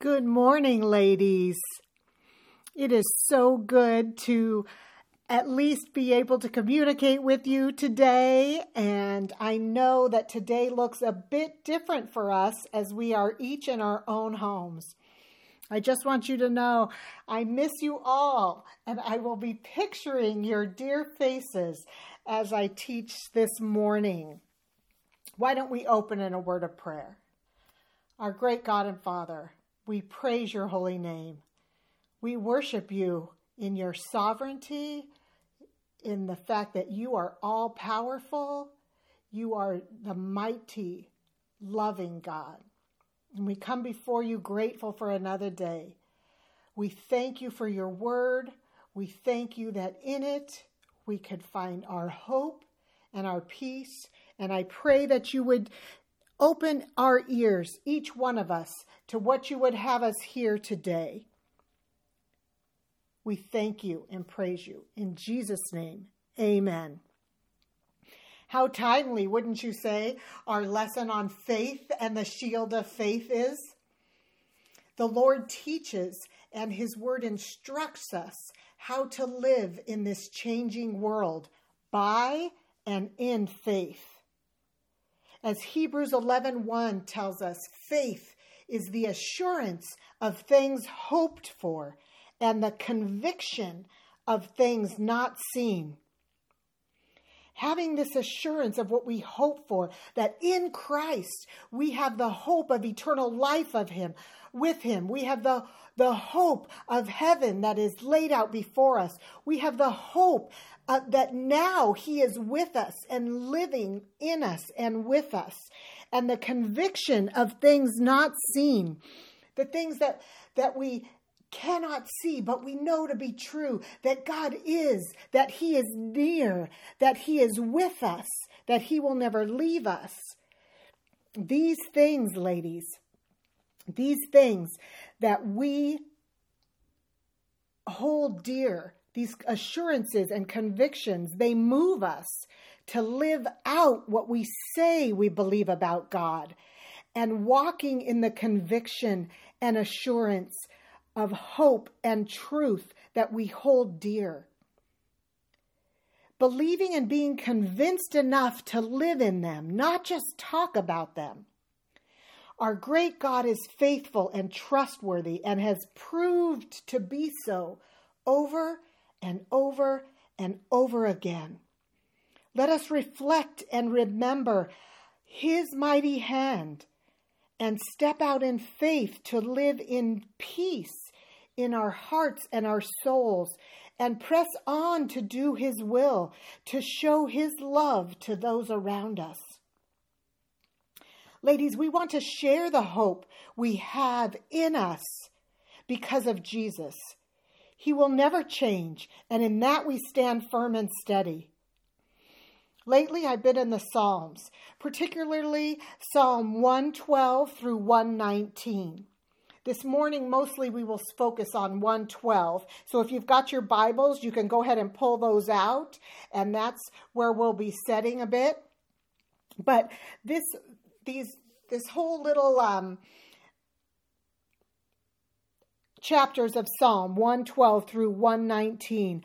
Good morning, ladies. It is so good to at least be able to communicate with you today. And I know that today looks a bit different for us as we are each in our own homes. I just want you to know I miss you all, and I will be picturing your dear faces as I teach this morning. Why don't we open in a word of prayer? Our great God and Father, we praise your holy name. We worship you in your sovereignty, in the fact that you are all powerful. You are the mighty, loving God. And we come before you grateful for another day. We thank you for your word. We thank you that in it we could find our hope and our peace. And I pray that you would Open our ears, each one of us, to what you would have us hear today. We thank you and praise you. In Jesus' name, amen. How timely, wouldn't you say, our lesson on faith and the shield of faith is? The Lord teaches and His Word instructs us how to live in this changing world by and in faith. As Hebrews 11:1 tells us, faith is the assurance of things hoped for and the conviction of things not seen. Having this assurance of what we hope for, that in Christ we have the hope of eternal life of Him, with Him. We have the, the hope of heaven that is laid out before us. We have the hope uh, that now He is with us and living in us and with us, and the conviction of things not seen, the things that that we cannot see, but we know to be true that God is, that He is near, that He is with us, that He will never leave us. These things, ladies, these things that we hold dear these assurances and convictions, they move us to live out what we say we believe about God and walking in the conviction and assurance of hope and truth that we hold dear. Believing and being convinced enough to live in them, not just talk about them. Our great God is faithful and trustworthy and has proved to be so over and over and over again. Let us reflect and remember His mighty hand and step out in faith to live in peace in our hearts and our souls and press on to do His will, to show His love to those around us. Ladies, we want to share the hope we have in us because of Jesus. He will never change, and in that we stand firm and steady. Lately, I've been in the Psalms, particularly Psalm 112 through 119. This morning, mostly we will focus on 112. So if you've got your Bibles, you can go ahead and pull those out, and that's where we'll be setting a bit. But this, these, this whole little um, chapters of Psalm 112 through 119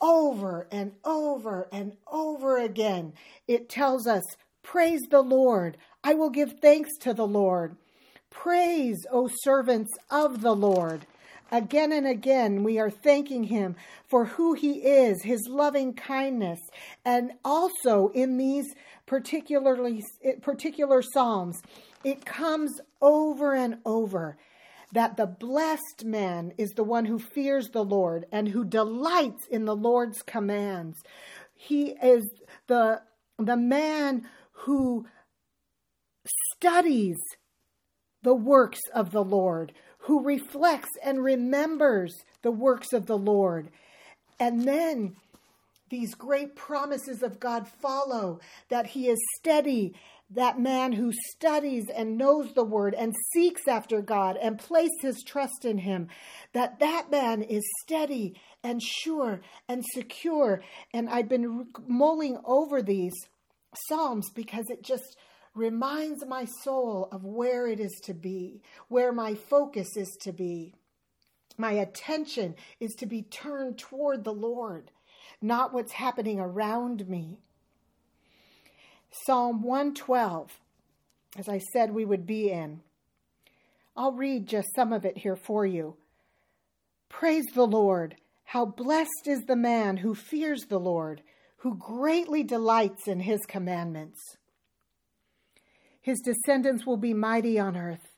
over and over and over again. It tells us, Praise the Lord. I will give thanks to the Lord. Praise, O servants of the Lord. Again and again, we are thanking him for who he is, his loving kindness, and also in these particularly particular psalms, it comes over and over that the blessed man is the one who fears the Lord and who delights in the Lord's commands. He is the, the man who studies the works of the Lord, who reflects and remembers the works of the Lord. And then these great promises of God follow that he is steady that man who studies and knows the word and seeks after God and places his trust in him, that that man is steady and sure and secure. And I've been mulling over these Psalms because it just reminds my soul of where it is to be, where my focus is to be. My attention is to be turned toward the Lord, not what's happening around me. Psalm 112, as I said we would be in. I'll read just some of it here for you. Praise the Lord. How blessed is the man who fears the Lord, who greatly delights in his commandments. His descendants will be mighty on earth.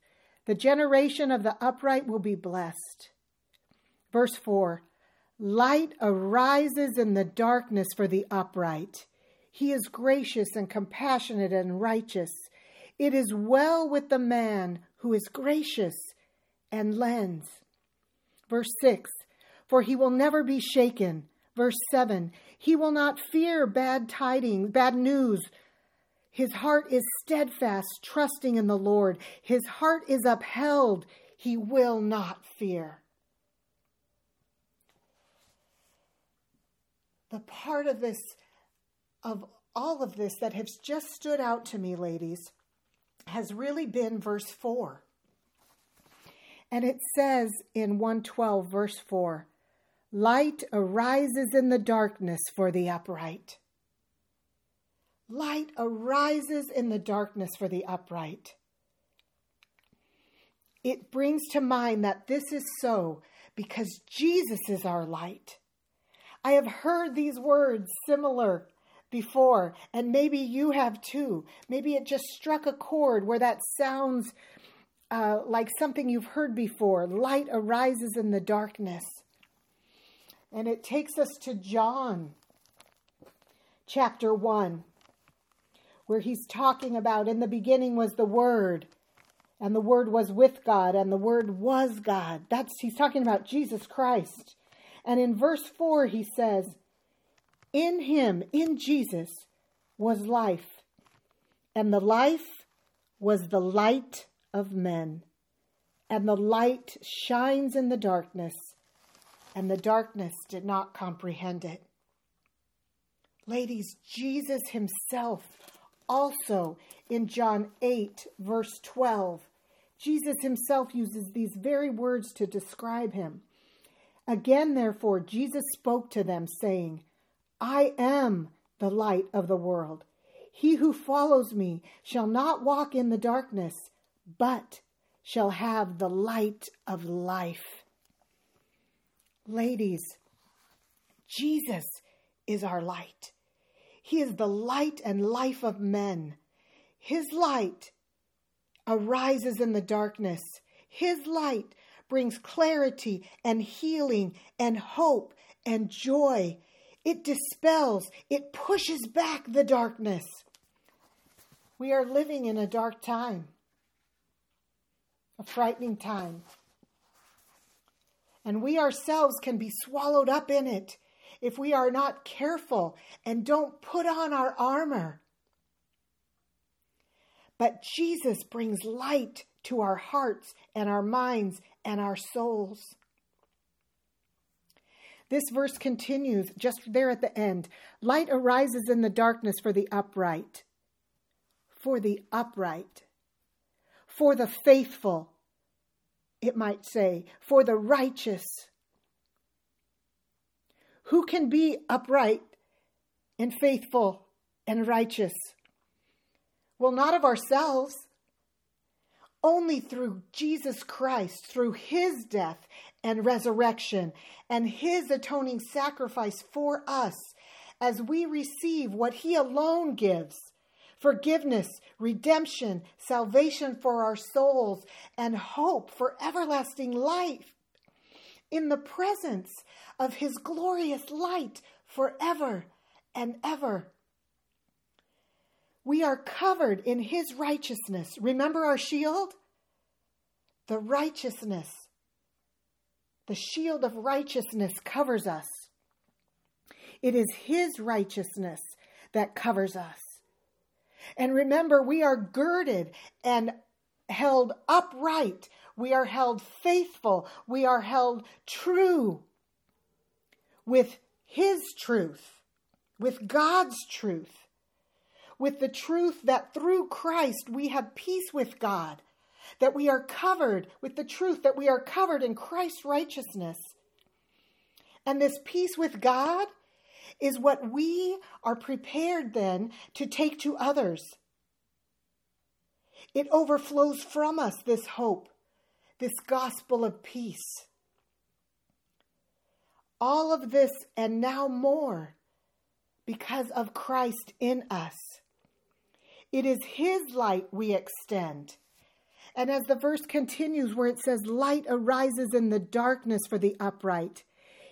The generation of the upright will be blessed. Verse 4 Light arises in the darkness for the upright. He is gracious and compassionate and righteous. It is well with the man who is gracious and lends. Verse 6 For he will never be shaken. Verse 7 He will not fear bad tidings, bad news. His heart is steadfast, trusting in the Lord. His heart is upheld. He will not fear. The part of this, of all of this that has just stood out to me, ladies, has really been verse 4. And it says in 112, verse 4 Light arises in the darkness for the upright. Light arises in the darkness for the upright. It brings to mind that this is so because Jesus is our light. I have heard these words similar before, and maybe you have too. Maybe it just struck a chord where that sounds uh, like something you've heard before. Light arises in the darkness. And it takes us to John chapter 1, where he's talking about in the beginning was the Word, and the Word was with God, and the Word was God. That's he's talking about Jesus Christ. And in verse 4, he says, In him, in Jesus, was life, and the life was the light of men. And the light shines in the darkness, and the darkness did not comprehend it. Ladies, Jesus himself also in John 8, verse 12, Jesus himself uses these very words to describe him. Again, therefore, Jesus spoke to them, saying, I am the light of the world. He who follows me shall not walk in the darkness, but shall have the light of life. Ladies, Jesus is our light. He is the light and life of men. His light arises in the darkness. His light brings clarity and healing and hope and joy. It dispels, it pushes back the darkness. We are living in a dark time, a frightening time. And we ourselves can be swallowed up in it if we are not careful and don't put on our armor. But Jesus brings light to our hearts and our minds and our souls. This verse continues just there at the end. Light arises in the darkness for the upright, for the upright, for the faithful, it might say, for the righteous. Who can be upright and faithful and righteous? Well, not of ourselves. Only through Jesus Christ, through his death and resurrection, and his atoning sacrifice for us, as we receive what he alone gives forgiveness, redemption, salvation for our souls, and hope for everlasting life in the presence of his glorious light forever and ever. We are covered in his righteousness. Remember our shield? The righteousness. The shield of righteousness covers us. It is his righteousness that covers us. And remember, we are girded and held upright. We are held faithful. We are held true with his truth, with God's truth. With the truth that through Christ we have peace with God, that we are covered with the truth that we are covered in Christ's righteousness. And this peace with God is what we are prepared then to take to others. It overflows from us, this hope, this gospel of peace. All of this and now more because of Christ in us. It is His light we extend. And as the verse continues, where it says, Light arises in the darkness for the upright,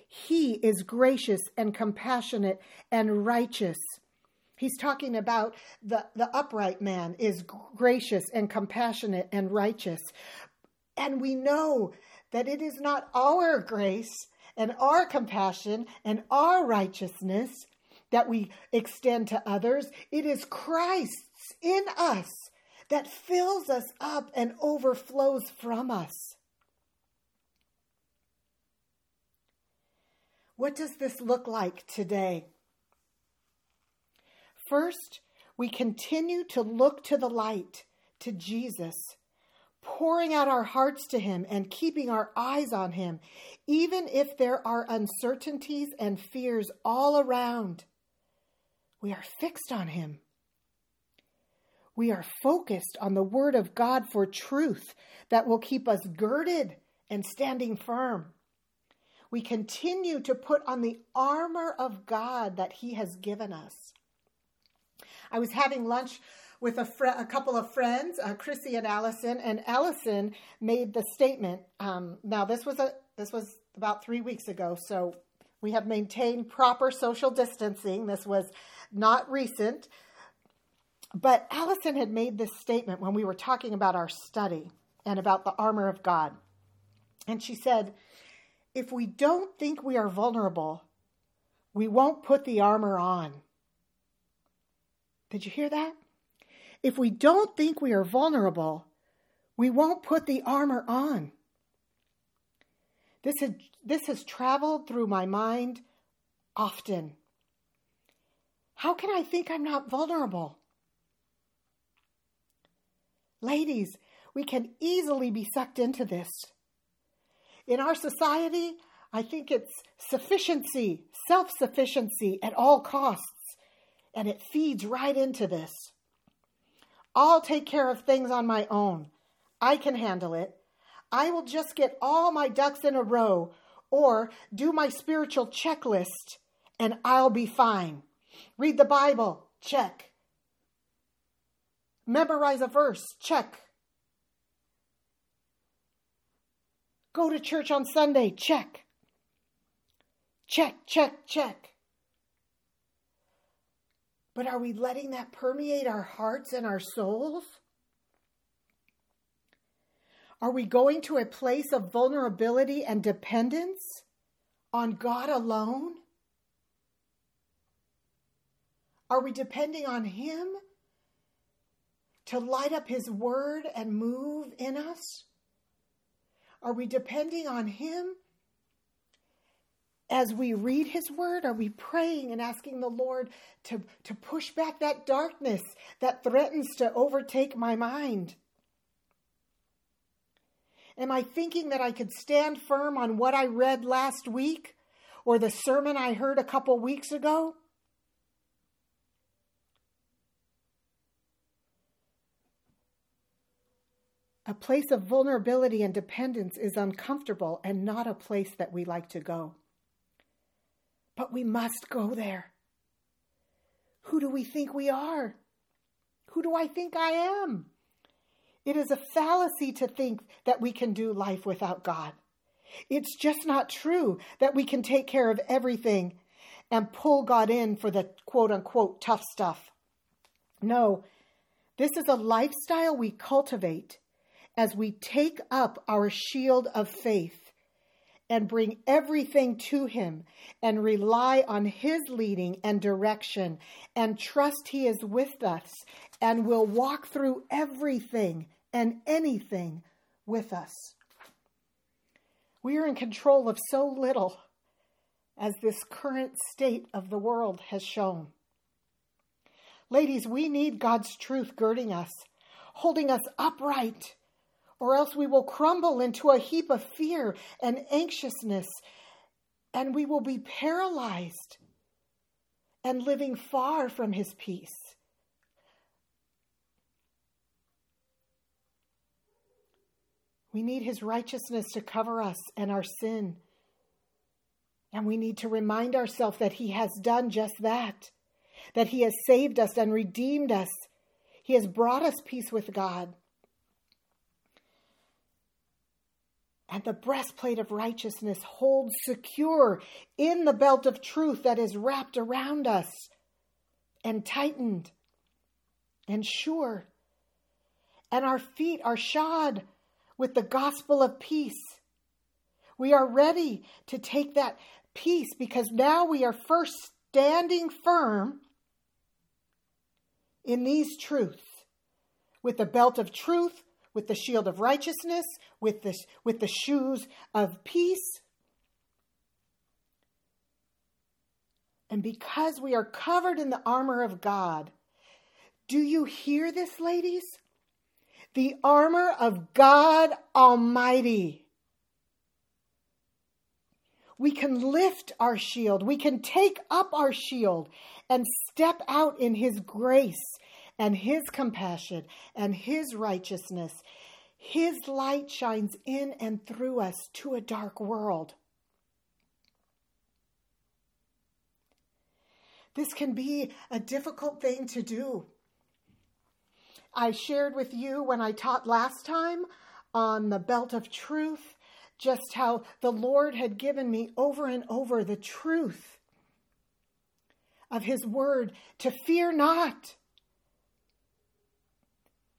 He is gracious and compassionate and righteous. He's talking about the, the upright man is gracious and compassionate and righteous. And we know that it is not our grace and our compassion and our righteousness that we extend to others. It is Christ's in us that fills us up and overflows from us. What does this look like today? First, we continue to look to the light, to Jesus, pouring out our hearts to Him and keeping our eyes on Him, even if there are uncertainties and fears all around. We are fixed on Him. We are focused on the Word of God for truth that will keep us girded and standing firm. We continue to put on the armor of God that He has given us. I was having lunch with a, fr- a couple of friends, uh, Chrissy and Allison, and Allison made the statement. Um, now, this was a this was about three weeks ago, so we have maintained proper social distancing. This was not recent, but Allison had made this statement when we were talking about our study and about the armor of God, and she said, "If we don't think we are vulnerable, we won't put the armor on." Did you hear that? If we don't think we are vulnerable, we won't put the armor on. This has, this has traveled through my mind often. How can I think I'm not vulnerable? Ladies, we can easily be sucked into this. In our society, I think it's sufficiency, self sufficiency at all costs, and it feeds right into this. I'll take care of things on my own. I can handle it. I will just get all my ducks in a row or do my spiritual checklist and I'll be fine. Read the Bible, check. Memorize a verse, check. Go to church on Sunday, check. Check, check, check. But are we letting that permeate our hearts and our souls? Are we going to a place of vulnerability and dependence on God alone? Are we depending on Him to light up His word and move in us? Are we depending on Him as we read his word, are we praying and asking the Lord to, to push back that darkness that threatens to overtake my mind? Am I thinking that I could stand firm on what I read last week or the sermon I heard a couple weeks ago? A place of vulnerability and dependence is uncomfortable and not a place that we like to go but we must go there. Who do we think we are? Who do I think I am? It is a fallacy to think that we can do life without God. It's just not true that we can take care of everything and pull God in for the quote unquote tough stuff. No, this is a lifestyle we cultivate as we take up our shield of faith and bring everything to Him and rely on His leading and direction and trust He is with us and will walk through everything and anything with us. We are in control of so little as this current state of the world has shown. Ladies, we need God's truth girding us, holding us upright, or else we will crumble into a heap of fear and anxiousness, and we will be paralyzed and living far from His peace. We need His righteousness to cover us and our sin. And we need to remind ourselves that He has done just that that He has saved us and redeemed us. He has brought us peace with God. And the breastplate of righteousness holds secure in the belt of truth that is wrapped around us and tightened and sure. And our feet are shod with the gospel of peace. We are ready to take that peace because now we are first standing firm in these truths with the belt of truth, with the shield of righteousness, with the, with the shoes of peace. And because we are covered in the armor of God, do you hear this, ladies? The armor of God Almighty. We can lift our shield. We can take up our shield and step out in His grace and His compassion and His righteousness. His light shines in and through us to a dark world. This can be a difficult thing to do. I shared with you when I taught last time on the belt of truth just how the Lord had given me over and over the truth of His word to fear not.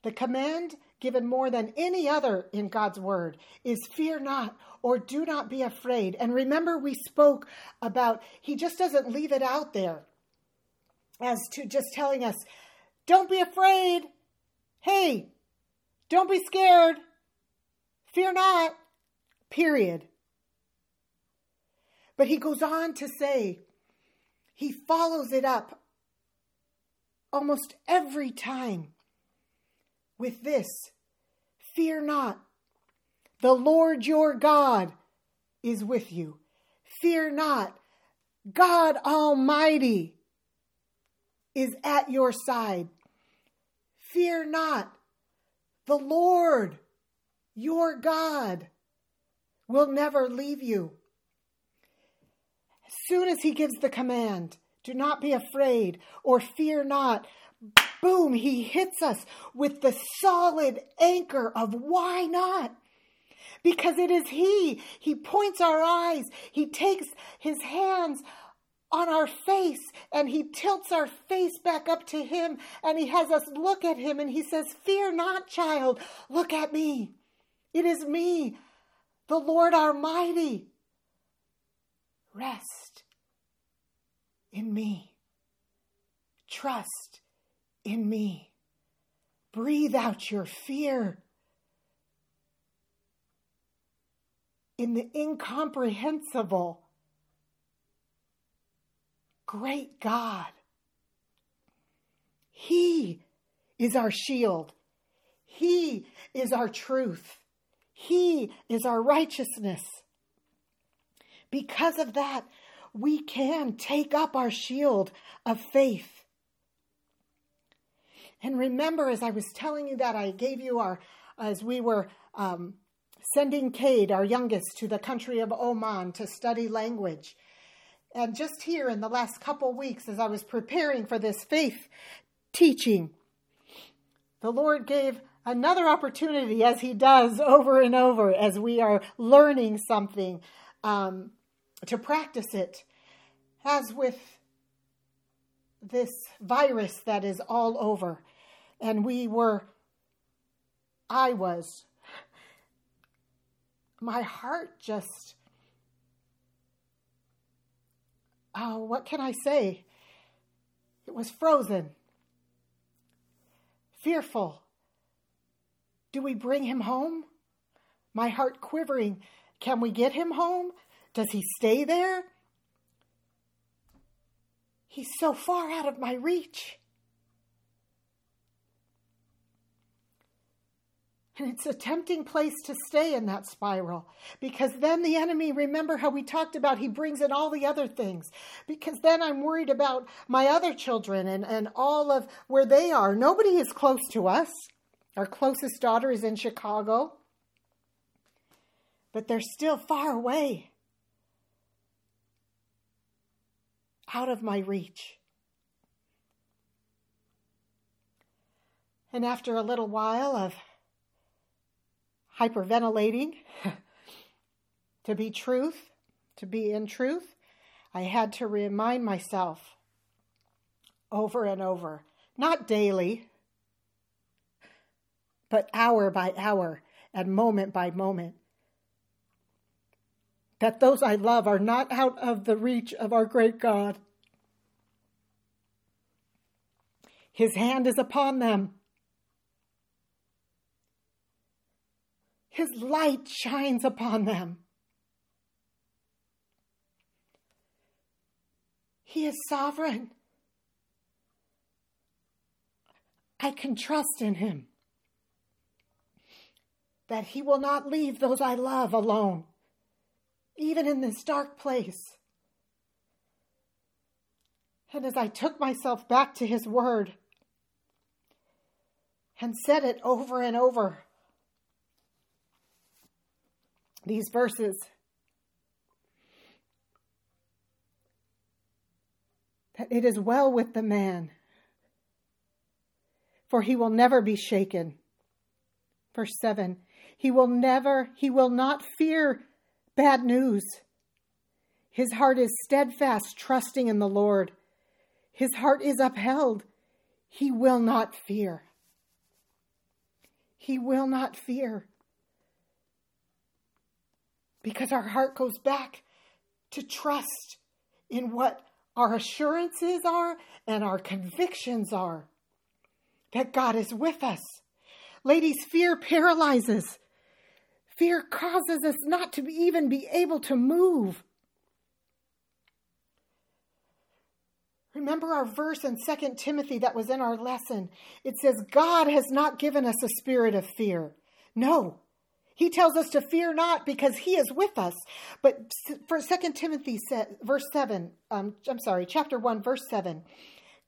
The command given more than any other in God's word is fear not or do not be afraid. And remember, we spoke about He just doesn't leave it out there as to just telling us, don't be afraid. Hey, don't be scared. Fear not. Period. But he goes on to say, he follows it up almost every time with this Fear not, the Lord your God is with you. Fear not, God Almighty is at your side. Fear not, the Lord your God will never leave you. As soon as he gives the command, do not be afraid or fear not, boom, he hits us with the solid anchor of why not? Because it is he. He points our eyes. He takes his hands on our face and he tilts our face back up to him and he has us look at him and he says, Fear not, child. Look at me. It is me the Lord Almighty. Rest in me. Trust in me. Breathe out your fear in the incomprehensible, great God. He is our shield. He is our truth. He is our righteousness. Because of that, we can take up our shield of faith. And remember, as I was telling you that, I gave you our, as we were um, sending Cade, our youngest, to the country of Oman to study language. And just here in the last couple weeks, as I was preparing for this faith teaching, the Lord gave another opportunity, as he does over and over, as we are learning something, um, to practice it. As with this virus that is all over, and we were, I was, my heart just, oh, what can I say? It was frozen, fearful do we bring him home? My heart quivering. Can we get him home? Does he stay there? He's so far out of my reach. And it's a tempting place to stay in that spiral because then the enemy, remember how we talked about, he brings in all the other things. Because then I'm worried about my other children and, and all of where they are. Nobody is close to us. Our closest daughter is in Chicago, but they're still far away, out of my reach. And after a little while of hyperventilating to be truth, to be in truth, I had to remind myself over and over, not daily, but hour by hour and moment by moment, that those I love are not out of the reach of our great God. His hand is upon them. His light shines upon them. He is sovereign. I can trust in him that he will not leave those I love alone, even in this dark place. And as I took myself back to his word and said it over and over, these verses. That it is well with the man, for he will never be shaken. Verse 7 He will never, he will not fear bad news. His heart is steadfast, trusting in the Lord. His heart is upheld. He will not fear. He will not fear because our heart goes back to trust in what our assurances are and our convictions are that God is with us. Ladies, fear paralyzes. Fear causes us not to even be able to move. Remember our verse in 2 Timothy that was in our lesson. It says, God has not given us a spirit of fear. No, he tells us to fear not because he is with us. But for 2 Timothy verse 7, um, I'm sorry, chapter 1, verse 7,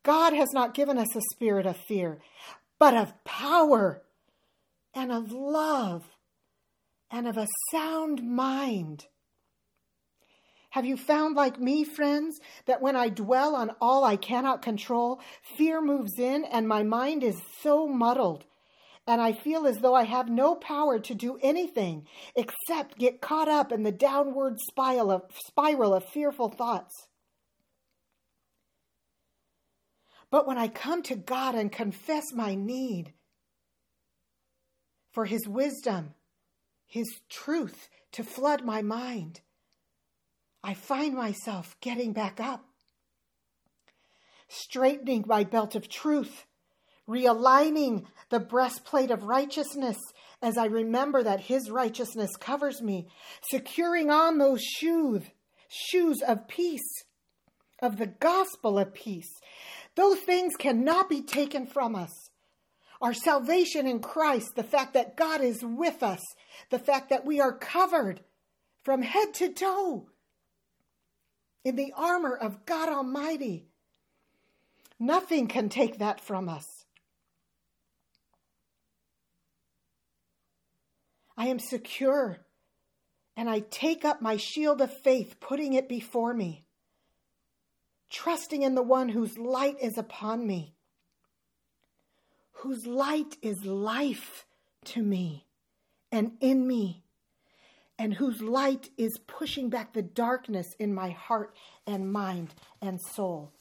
God has not given us a spirit of fear, but of power and of love and of a sound mind. Have you found, like me, friends, that when I dwell on all I cannot control, fear moves in and my mind is so muddled and I feel as though I have no power to do anything except get caught up in the downward spiral of, spiral of fearful thoughts. But when I come to God and confess my need for His wisdom, His truth to flood my mind, I find myself getting back up, straightening my belt of truth realigning the breastplate of righteousness as I remember that his righteousness covers me, securing on those shoes, shoes of peace, of the gospel of peace. Those things cannot be taken from us. Our salvation in Christ, the fact that God is with us, the fact that we are covered from head to toe in the armor of God Almighty. Nothing can take that from us. I am secure. And I take up my shield of faith, putting it before me, trusting in the one whose light is upon me, whose light is life to me and in me, and whose light is pushing back the darkness in my heart and mind and soul.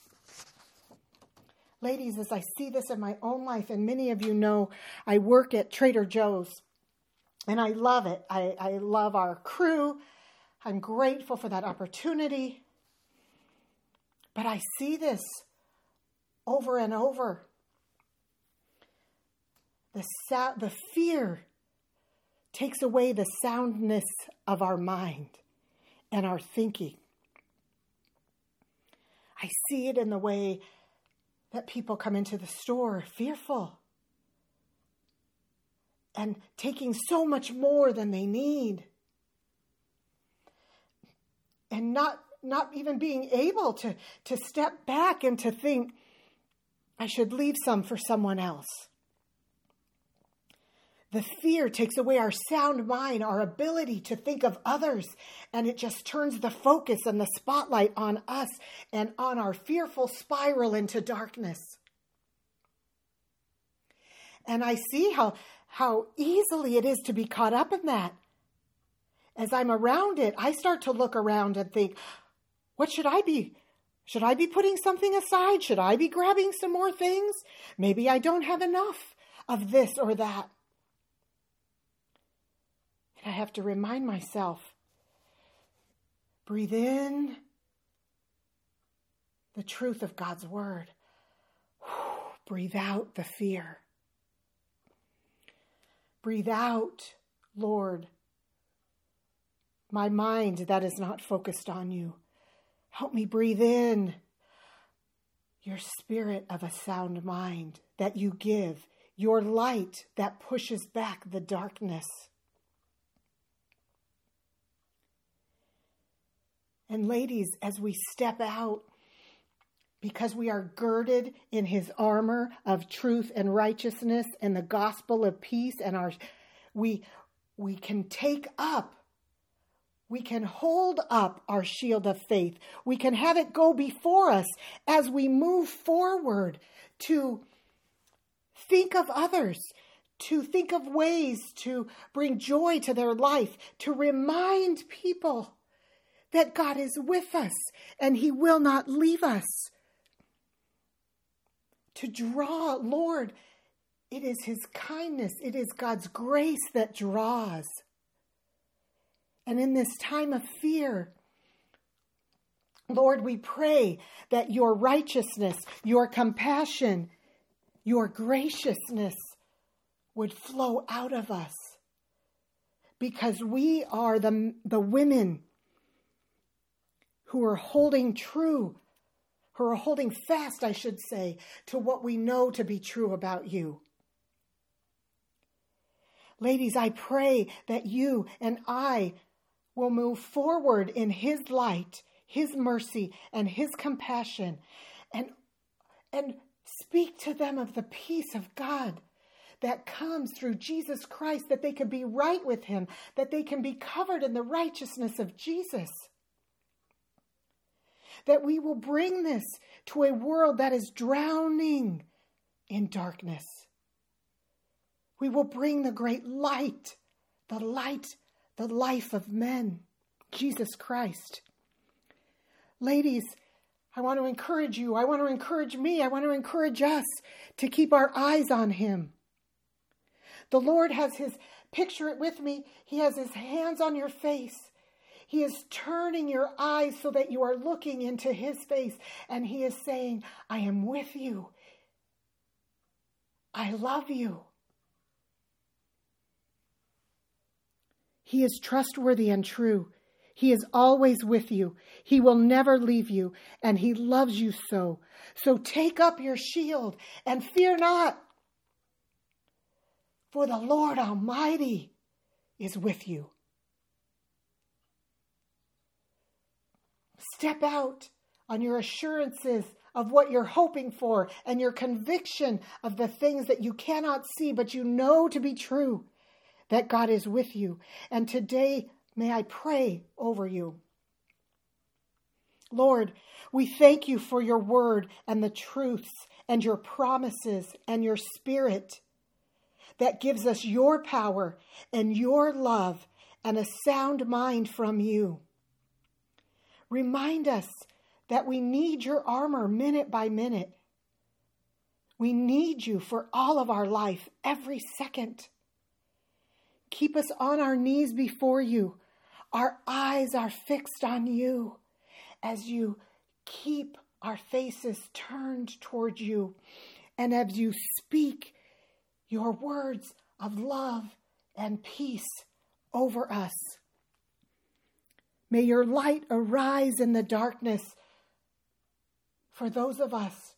Ladies, as I see this in my own life, and many of you know I work at Trader Joe's and I love it. I, I love our crew. I'm grateful for that opportunity. But I see this over and over. The, sa- the fear takes away the soundness of our mind and our thinking. I see it in the way that people come into the store fearful and taking so much more than they need. And not not even being able to, to step back and to think, I should leave some for someone else. The fear takes away our sound mind, our ability to think of others, and it just turns the focus and the spotlight on us and on our fearful spiral into darkness. And I see how, how easily it is to be caught up in that. As I'm around it, I start to look around and think, what should I be? Should I be putting something aside? Should I be grabbing some more things? Maybe I don't have enough of this or that. And I have to remind myself breathe in the truth of God's word, breathe out the fear. Breathe out, Lord, my mind that is not focused on you. Help me breathe in your spirit of a sound mind that you give, your light that pushes back the darkness. And ladies, as we step out, because we are girded in his armor of truth and righteousness and the gospel of peace and our we we can take up we can hold up our shield of faith. We can have it go before us as we move forward to think of others, to think of ways to bring joy to their life, to remind people that God is with us and He will not leave us. To draw, Lord, it is His kindness, it is God's grace that draws. And in this time of fear, Lord, we pray that your righteousness, your compassion, your graciousness would flow out of us because we are the, the women who are holding true, who are holding fast, I should say, to what we know to be true about you. Ladies, I pray that you and I will move forward in His light, His mercy, and His compassion, and, and speak to them of the peace of God that comes through Jesus Christ, that they can be right with Him, that they can be covered in the righteousness of Jesus. That we will bring this to a world that is drowning in darkness. We will bring the great light, the light the life of men, Jesus Christ. Ladies, I want to encourage you. I want to encourage me. I want to encourage us to keep our eyes on Him. The Lord has His, picture it with me, He has His hands on your face. He is turning your eyes so that you are looking into His face, and He is saying, I am with you. I love you. He is trustworthy and true. He is always with you. He will never leave you, and He loves you so. So take up your shield and fear not, for the Lord Almighty is with you. Step out on your assurances of what you're hoping for and your conviction of the things that you cannot see but you know to be true that God is with you. And today, may I pray over you. Lord, we thank you for your word and the truths and your promises and your spirit that gives us your power and your love and a sound mind from you. Remind us that we need your armor minute by minute. We need you for all of our life, every second. Keep us on our knees before you. Our eyes are fixed on you as you keep our faces turned toward you and as you speak your words of love and peace over us. May your light arise in the darkness for those of us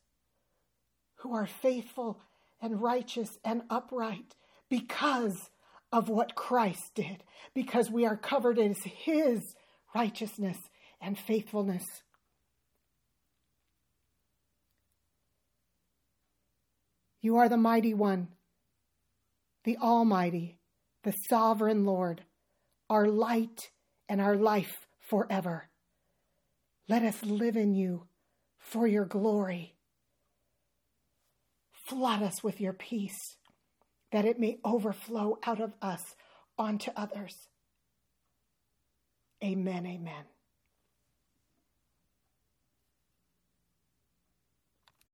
who are faithful and righteous and upright because of what Christ did, because we are covered in his righteousness and faithfulness. You are the mighty one, the Almighty, the sovereign Lord, our light and our life forever. Let us live in you for your glory. Flood us with your peace, that it may overflow out of us onto others. Amen, amen.